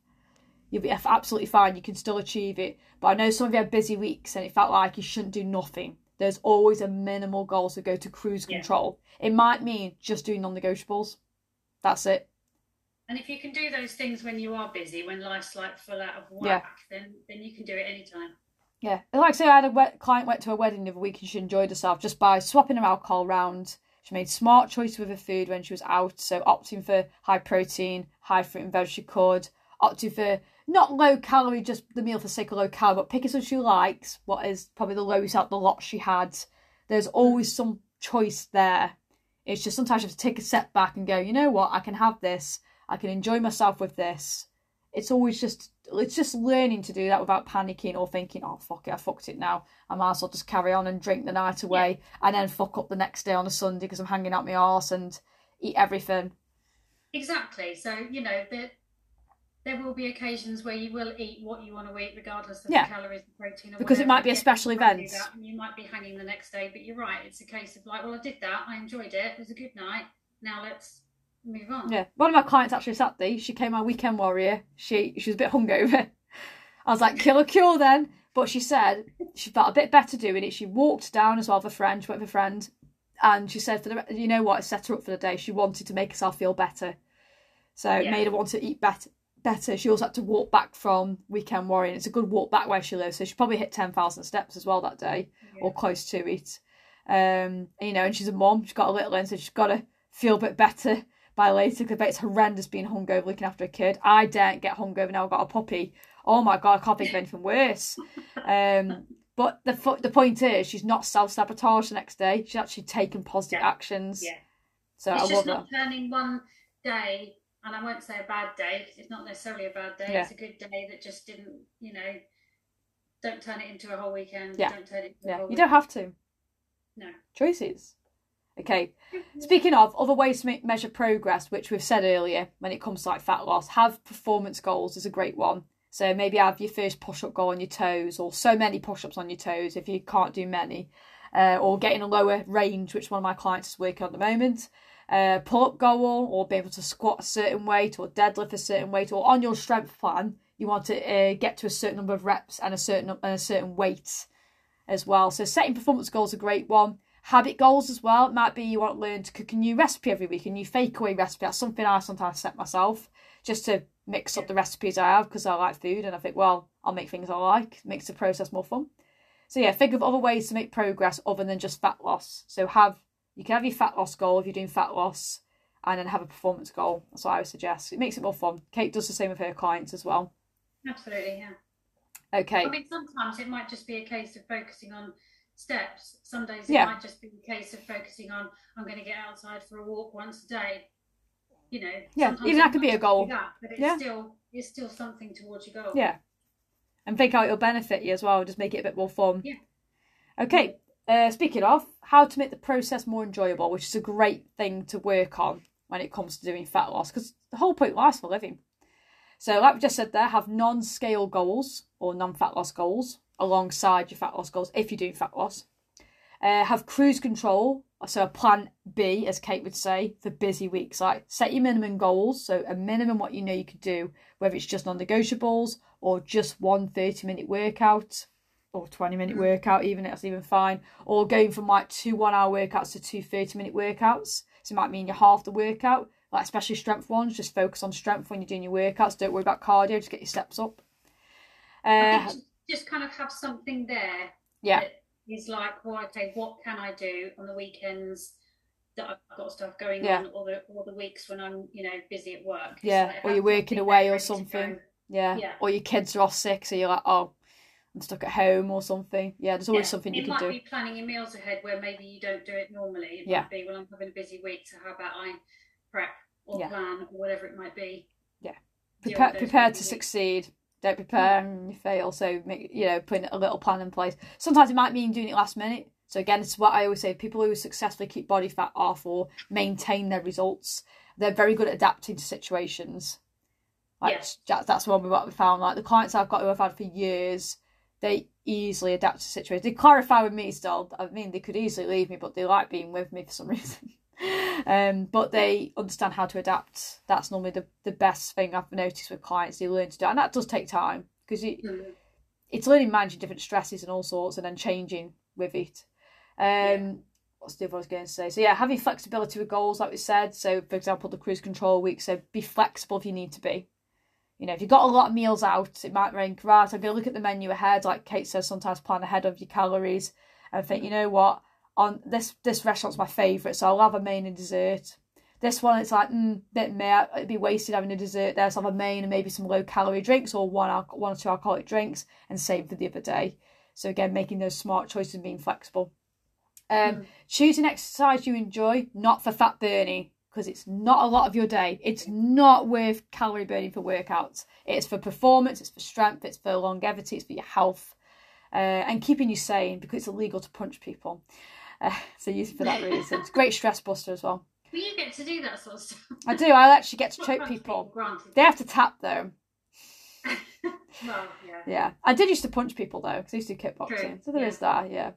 you'll be absolutely fine. You can still achieve it. But I know some of you had busy weeks and it felt like you shouldn't do nothing. There's always a minimal goal to go to cruise Yeah. control. It might mean just doing non negotiables. That's it. and if you can do those things when you are busy, when life's like full out of Yeah. then then you can do it anytime. Yeah, like I say, I had a wet, client went to a wedding the other week and she enjoyed herself just by swapping her alcohol round. She made smart choices with her food when she was out, so opting for high protein, high fruit and veg she could, opting for not low calorie, just the meal for sake of low calorie, but picking something she likes, what is probably the lowest out the lot she had. There's hmm. always some choice there. It's just sometimes you have to take a step back and go, you know what, I can have this, I can enjoy myself with this. It's always just it's just learning to do that without panicking or thinking, oh fuck it, I fucked it now. I might as well just carry on and drink the night away and then fuck up the next day on a Sunday because I'm hanging out my arse and eat everything. Exactly. So you know that there will be occasions where you will eat what you want to eat, regardless of Yeah. the calories, the protein, or Because it might be a special event. and you might be hanging the next day. But you're right. It's a case of like, well, I did that. I enjoyed it. It was a good night. Now let's move on. Yeah. One of my clients actually sat there. she came my weekend warrior. She she was a bit hungover. I was like, kill a cure then. But she said she felt a bit better doing it. She walked down as well with a friend, she went with a friend. And she said, for the you know what, it set her up for the day. She wanted to make herself feel better. So it made her want to eat better. Better. She also had to walk back from Weekend Warrior. and It's a good walk back where she lives, so she probably hit ten thousand steps as well that day, Yeah. or close to it. Um, you know, and she's a mom. She's got a little one, so she's got to feel a bit better by later. Because it's horrendous being hungover looking after a kid. I daren't get hungover now. I've got a puppy. Oh my god, I can't think of anything worse. Um, but the the point is, she's not self sabotage the next day. She's actually taken positive Yeah. actions. Yeah. So it's I just love not that. turning one day, and I won't say a bad day because it's not necessarily a bad day. Yeah. It's a good day that just didn't, you know, don't turn it into a whole weekend. Yeah. Don't turn it into a Yeah, you don't have to. No. Choices. Okay. Speaking of other ways to make, measure progress, which we've said earlier, when it comes to like fat loss, have performance goals is a great one. So maybe have your first push-up goal on your toes, or so many push-ups on your toes if you can't do many, uh, or getting a lower range, which one of my clients is working on at the moment. Uh, pull-up goal, or be able to squat a certain weight, or deadlift a certain weight, or on your strength plan, you want to uh, get to a certain number of reps and a certain and a certain weight as well. So setting performance goals is a great one. Habit goals as well. It might be you want to learn to cook a new recipe every week, a new fake away recipe. That's something I sometimes set myself just to mix up the recipes I have because I like food and I think, well, I'll make things I like, makes the process more fun. So yeah, think of other ways to make progress other than just fat loss. So have you can have your fat loss goal if you're doing fat loss, and then have a performance goal. That's what I would suggest. It makes it more fun. Kate does the same with her clients as well. Absolutely, yeah. Okay. I mean, sometimes it might just be a case of focusing on steps. Some days it Yeah. might just be a case of focusing on I'm going to get outside for a walk once a day. You know, Yeah, even that could be a goal. That, but it's Yeah. still it's still something towards your goal. Yeah. And think how it'll benefit you as well, just make it a bit more fun. Yeah. Okay. Uh, speaking of, how to make the process more enjoyable, which is a great thing to work on when it comes to doing fat loss, because the whole point life's for living. So, like we just said there, have non scale goals or non fat loss goals alongside your fat loss goals if you're doing fat loss. Uh, have cruise control, so a plan B, as Kate would say, for busy weeks. Like set your minimum goals, so a minimum what you know you could do, whether it's just non negotiables or just one 30 minute workout or 20 minute workout, even that's even fine, or going from like two one hour workouts to two 30 minute workouts. So it might mean you're half the workout, like especially strength ones, just focus on strength when you're doing your workouts. Don't worry about cardio, just get your steps up. Uh, just kind of have something there yeah, that is like, well, okay, what can I do on the weekends that I've got stuff going Yeah. on, all the all the weeks when I'm, you know, busy at work. Yeah, like or you're working away or something. yeah, Yeah. Or your kids are off sick, so you're like, oh, I'm stuck at home or something. Yeah, there's always Yeah. something it you can might do. be planning your meals ahead where maybe you don't do it normally. It Yeah. might be, well, I'm having a busy week, so how about I prep or Yeah. plan or whatever it might be. Yeah. Prepare, prepared to weeks. succeed. Don't prepare and you fail. So make you know, putting a little plan in place. Sometimes it might mean doing it last minute. So again, it's what I always say: people who successfully keep body fat off or maintain their results, they're very good at adapting to situations. Like Yes. that, that's one we found. Like the clients I've got who I've had for years, they easily adapt to situations. They clarify with me still. I mean, they could easily leave me, but they like being with me for some reason. um, but they understand how to adapt. That's normally the, the best thing I've noticed with clients. They learn to do, and that does take time because it, Mm. it's learning managing different stresses and all sorts, and then changing with it. Um, Yeah. What's the other I was going to say? So yeah, having flexibility with goals, like we said. So for example, the cruise control week. So be flexible if you need to be. You know, if you've got a lot of meals out, it might rank right. I'm going to look at the menu ahead, like Kate says. Sometimes plan ahead of your calories, and think, you know what, on this this restaurant's my favourite, so I'll have a main and dessert. This one, it's like, mm, bit meh. It'd be wasted having a dessert there, so I'll have a main and maybe some low calorie drinks or one al- one or two alcoholic drinks, and save for the other day. So again, making those smart choices and being flexible. Um, Mm. choose an exercise you enjoy, not for fat burning, because it's not a lot of your day. It's not worth calorie burning for workouts. It's for performance, it's for strength, it's for longevity, it's for your health, uh, and keeping you sane because it's illegal to punch people. Uh, so use it for that reason. It's a great stress buster as well. Well, you get to do that sort of stuff. I do. I actually get to choke people. Granted. They have to tap though. well, yeah. Yeah, I did used to punch people though because I used to do kickboxing. True, So there yeah. is that. Yeah,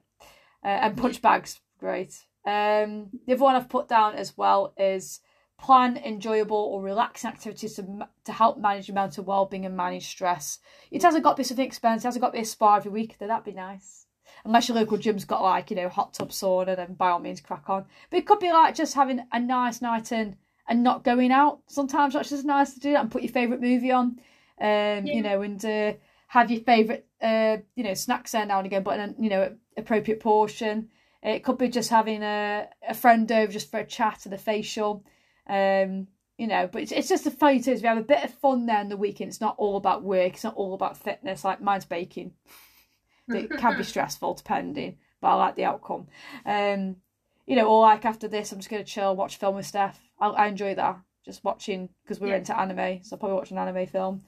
uh, and punch bags, great. Um, the other one I've put down as well is plan enjoyable or relaxing activities to to help manage your mental well-being and manage stress. It hasn't got to be something expensive. It hasn't got to be a spa every week. Though that'd be nice. Unless your local gym's got like you know hot tub sauna, then by all means crack on. But it could be like just having a nice night in and not going out. Sometimes that's just nice to do that and put your favourite movie on. Um, Yeah. you know, and uh, have your favourite uh, you know, snacks there now and again, but in a you know, appropriate portion. It could be just having a, a friend over just for a chat and a facial. Um, you know, but it's, it's just the funny thing we have a bit of fun there in the weekend. It's not all about work. It's not all about fitness. Like mine's baking. It can be stressful depending, but I like the outcome. Um, you know, or like after this, I'm just gonna chill, watch a film with Steph. I, I enjoy that. Just watching because we're Yeah. into anime, so I'll probably watch an anime film,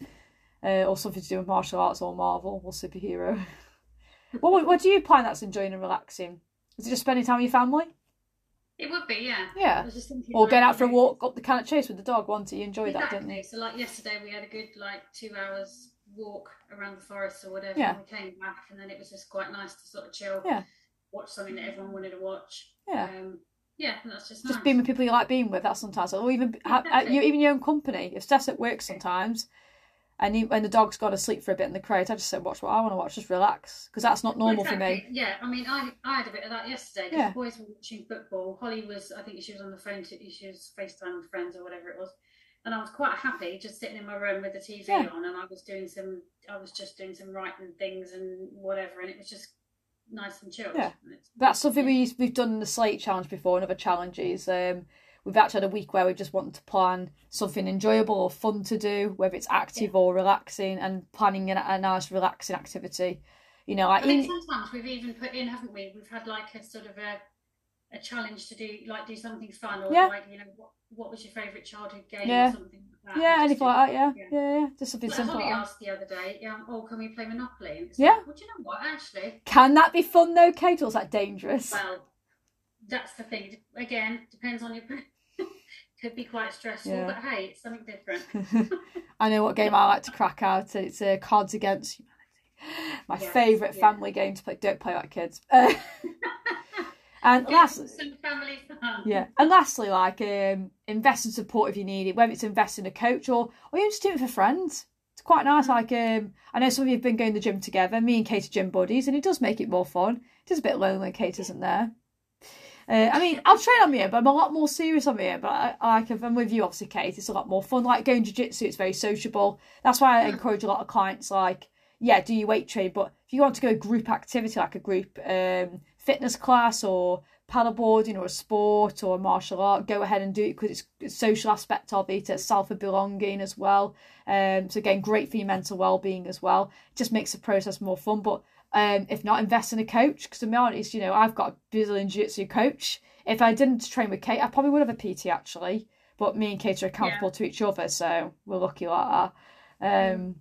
uh, or something to do with martial arts or Marvel or superhero. what, what what do you find that's enjoying and relaxing? Is it just spending time with your family? It would be, yeah. I Yeah. was just thinking, Or like, going out for a walk up the Cannock Chase with the dog, it? You enjoyed that, didn't Exactly. you? So like yesterday, we had a good like two hours walk around the forest or whatever. Yeah. And we came back, and then it was just quite nice to sort of chill. Yeah. Watch something that everyone wanted to watch. Yeah. Um, yeah, and that's just nice. Just nice. being with people you like being with. That sometimes, or even ha- uh, you, even your own company. If Steph's at work sometimes, and he, when the dog's got to sleep for a bit in the crate, I just say watch what I want to watch, just relax, because that's not Well, normal for me. Yeah, I mean, I I had a bit of that yesterday. Yeah. The boys were watching football. Holly was, I think she was on the phone to, she was FaceTime with friends or whatever it was, and I was quite happy just sitting in my room with the TV Yeah. on, and I was doing some, I was just doing some writing things and whatever, and it was just nice and chilled. Yeah. That's something we we've done in the Slate challenge before and other challenges. Um, we've actually had a week where we just want to plan something enjoyable or fun to do, whether it's active yeah. or relaxing, and planning a, a nice relaxing activity. You know, like I think in... sometimes we've even put in, haven't we? We've had like a sort of a a challenge to do, like do something fun, or yeah. like you know, what, what was your favourite childhood game yeah. or something like that. Yeah, anything like that. Yeah. yeah, yeah, yeah. Just something simple. Holly asked the other day, yeah, oh, can we play Monopoly? yeah. Well, do you know what? Actually, can that be fun though, Kate, or is that dangerous? Well, that's the thing. Again, depends on your. Could be quite stressful, yeah. but hey, it's something different. I know what game I like to crack out. It's uh, Cards Against Humanity. My yes, favourite yeah. family game to play. Don't play that, kids. Uh, and lastly, yeah, and lastly, like um, invest in support if you need it, whether it's invest in a coach or or you just do it for friends. It's quite nice. Mm. Like um, I know some of you have been going to the gym together. Me and Kate are gym buddies, and it does make it more fun. It is a bit lonely when Kate isn't there. Uh, I mean, I'll train on here, but I'm a lot more serious on here. But I, like, if I'm with you, obviously, Kate, it's a lot more fun. Like going jiu-jitsu, it's very sociable. That's why I encourage a lot of clients, like, yeah, do your weight train, but if you want to go a group activity, like a group um, fitness class or paddleboarding or a sport or a martial art, go ahead and do it because it's a social aspect of it, a self of belonging as well. Um, so again, great for your mental well-being as well. It just makes the process more fun. But um, if not, invest in a coach. Because to be honest, you know, I've got a Brazilian Jiu-Jitsu coach. If I didn't train with Kate, I probably would have a PT actually. But me and Kate are accountable yeah. to each other, so we're lucky like that. Um,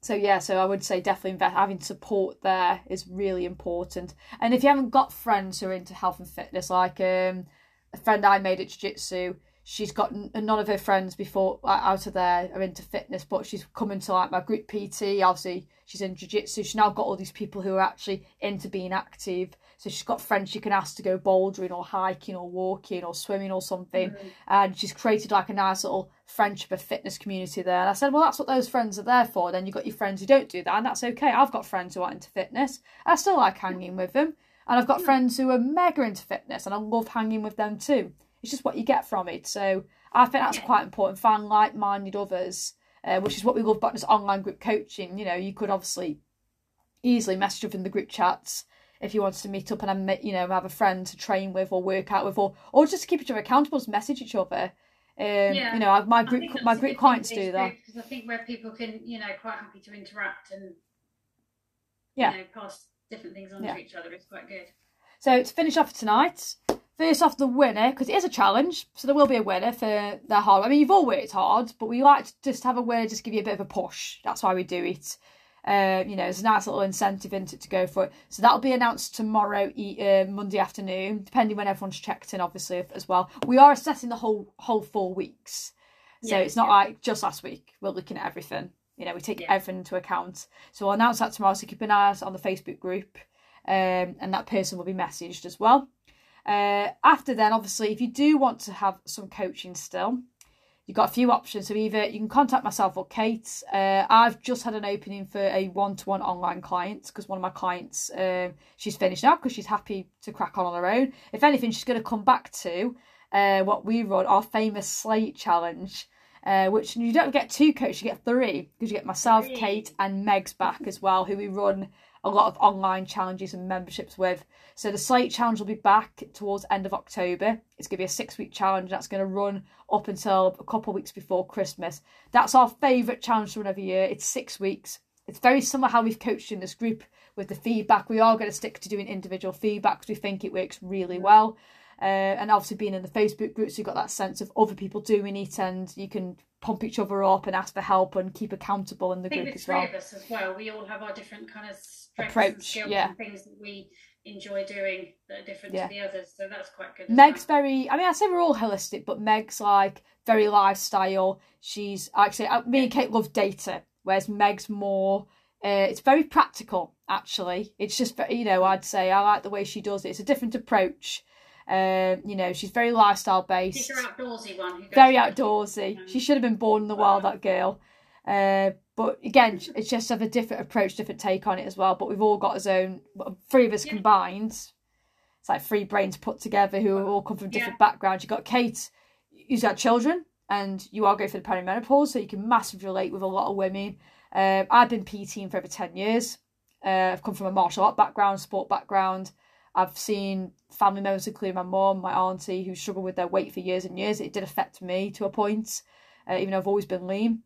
so yeah, so I would say definitely invest, having support there is really important. And if you haven't got friends who are into health and fitness, like um, a friend I made at Jiu-Jitsu, she's got none of her friends before out of there are into fitness, but she's coming to like my group PT. Obviously, she's in jiu-jitsu. She's now got all these people who are actually into being active. So she's got friends she can ask to go bouldering or hiking or walking or swimming or something. Mm-hmm. And she's created like a nice little friendship, a fitness community there. And I said, well, that's what those friends are there for. Then you've got your friends who don't do that, and that's okay. I've got friends who are into fitness. I still like hanging with them. And I've got friends who are mega into fitness, and I love hanging with them too. It's just what you get from it. So I think that's quite important. Find like-minded others, uh, which is what we love about this online group coaching. You know, you could obviously easily message up in the group chats if you wanted to meet up and you know have a friend to train with or work out with, or or just keep each other accountable, just message each other. Um, yeah. You know, my group my group clients do that because I think where people can you know quite happy to interact and yeah, you know, pass different things on yeah. to each other is quite good. So to finish off tonight, First off, the winner, because it is a challenge, so there will be a winner for their hard. I mean, you've all worked hard, but we like to just have a winner, just give you a bit of a push. That's why we do it. Uh, you know, there's a nice little incentive in it to go for it. So that'll be announced tomorrow, uh, Monday afternoon, depending when everyone's checked in, obviously as well. We are assessing the whole whole four weeks, so yeah, it's not yeah. like just last week. We're looking at everything. You know, we take yeah. everything into account. So we'll announce that tomorrow. So keep an eye on the Facebook group, um, and that person will be messaged as well. Uh, after then, obviously, if you do want to have some coaching still, you've got a few options. So either you can contact myself or Kate. Uh, I've just had an opening for a one-to-one online client because one of my clients, uh, she's finished now because she's happy to crack on on her own. If anything, she's going to come back to uh, what we run, our famous Slate Challenge. Uh, which you don't get two coaches, you get three because you get myself. Kate, and Meg's back as well, who we run a lot of online challenges and memberships with. So the Slate Challenge will be back towards end of October. It's going to be a six week challenge that's going to run up until a couple of weeks before Christmas. That's our favourite challenge to run every year. It's six weeks. It's very similar how we've coached in this group with the feedback. We are going to stick to doing individual feedback because we think it works really well. Uh, and obviously being in the Facebook groups, you've got that sense of other people doing it, and you can pump each other up and ask for help and keep accountable in the group as well. Three of us as well. We all have our different kind of approach, yeah. and things that we enjoy doing that are different yeah. to the others. So that's quite good. Meg's well. very. I mean, I say we're all holistic, but Meg's like very lifestyle. She's actually uh, me and Kate love data, whereas Meg's more. Uh, it's very practical, actually. It's just, you know, I'd say I like the way she does it. It's a different approach. Um, you know, she's very lifestyle based. She's an outdoorsy one. very outdoorsy. She should have been born in the wild, that girl. Uh, but again, it's just have a different approach, different take on it as well. But we've all got our own. Three of us yeah. combined. It's like three brains put together who all come from different yeah. backgrounds. You've got Kate, who's got children, and you are going for the perimenopause, so you can massively relate with a lot of women. Um, I've been PTing for over 10 years. Uh, I've come from a martial art background, sport background. I've seen family members, including my mum, my auntie, who struggled with their weight for years and years. It did affect me to a point, uh, even though I've always been lean.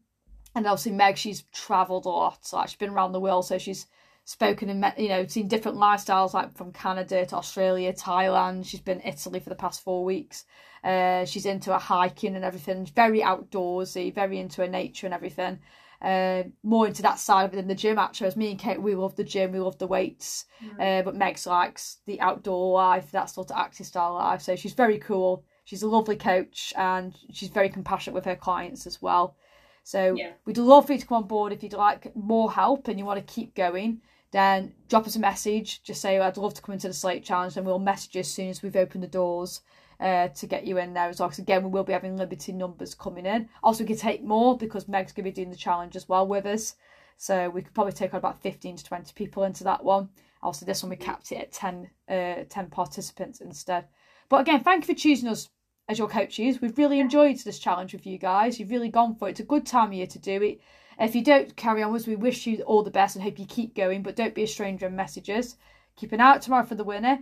And obviously, Meg, she's travelled a lot. Like she's been around the world, so she's spoken in you know seen different lifestyles like from Canada to Australia, Thailand. She's been Italy for the past four weeks. Uh, she's into her hiking and everything. Very outdoorsy, very into her nature and everything. Uh, more into that side of it than the gym actually. As me and Kate, we love the gym, we love the weights. Mm. Uh, but Meg's likes the outdoor life, that sort of active style life. So she's very cool. She's a lovely coach and she's very compassionate with her clients as well. So yeah. we'd love for you to come on board if you'd like more help and you want to keep going. Then drop us a message. Just say I'd love to come into the Slate Challenge, and we'll message you as soon as we've opened the doors uh, to get you in there as well. Because again, we will be having limited numbers coming in. Also, we could take more because Meg's going to be doing the challenge as well with us. So we could probably take on about 15 to 20 people into that one. Also, this one we capped it at 10, uh, 10 participants instead. But again, thank you for choosing us as your coaches. We've really enjoyed this challenge with you guys. You've really gone for it. It's a good time of year to do it. If you don't carry on with us, we wish you all the best and hope you keep going. But don't be a stranger in messages. Keep an eye out tomorrow for the winner.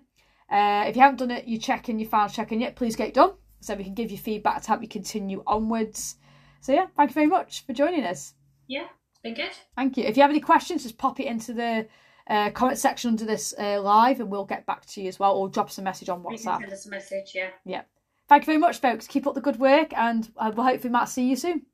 Uh, if you haven't done it, you check in your files checking yet, please get it done so we can give you feedback to help you continue onwards. So yeah, thank you very much for joining us. Yeah, it's been good. Thank you. If you have any questions, just pop it into the uh, comment section under this uh, live, and we'll get back to you as well, or drop us a message on WhatsApp. send us a message, yeah. Yeah. Thank you very much, folks. Keep up the good work, and uh, we'll hopefully might see you soon.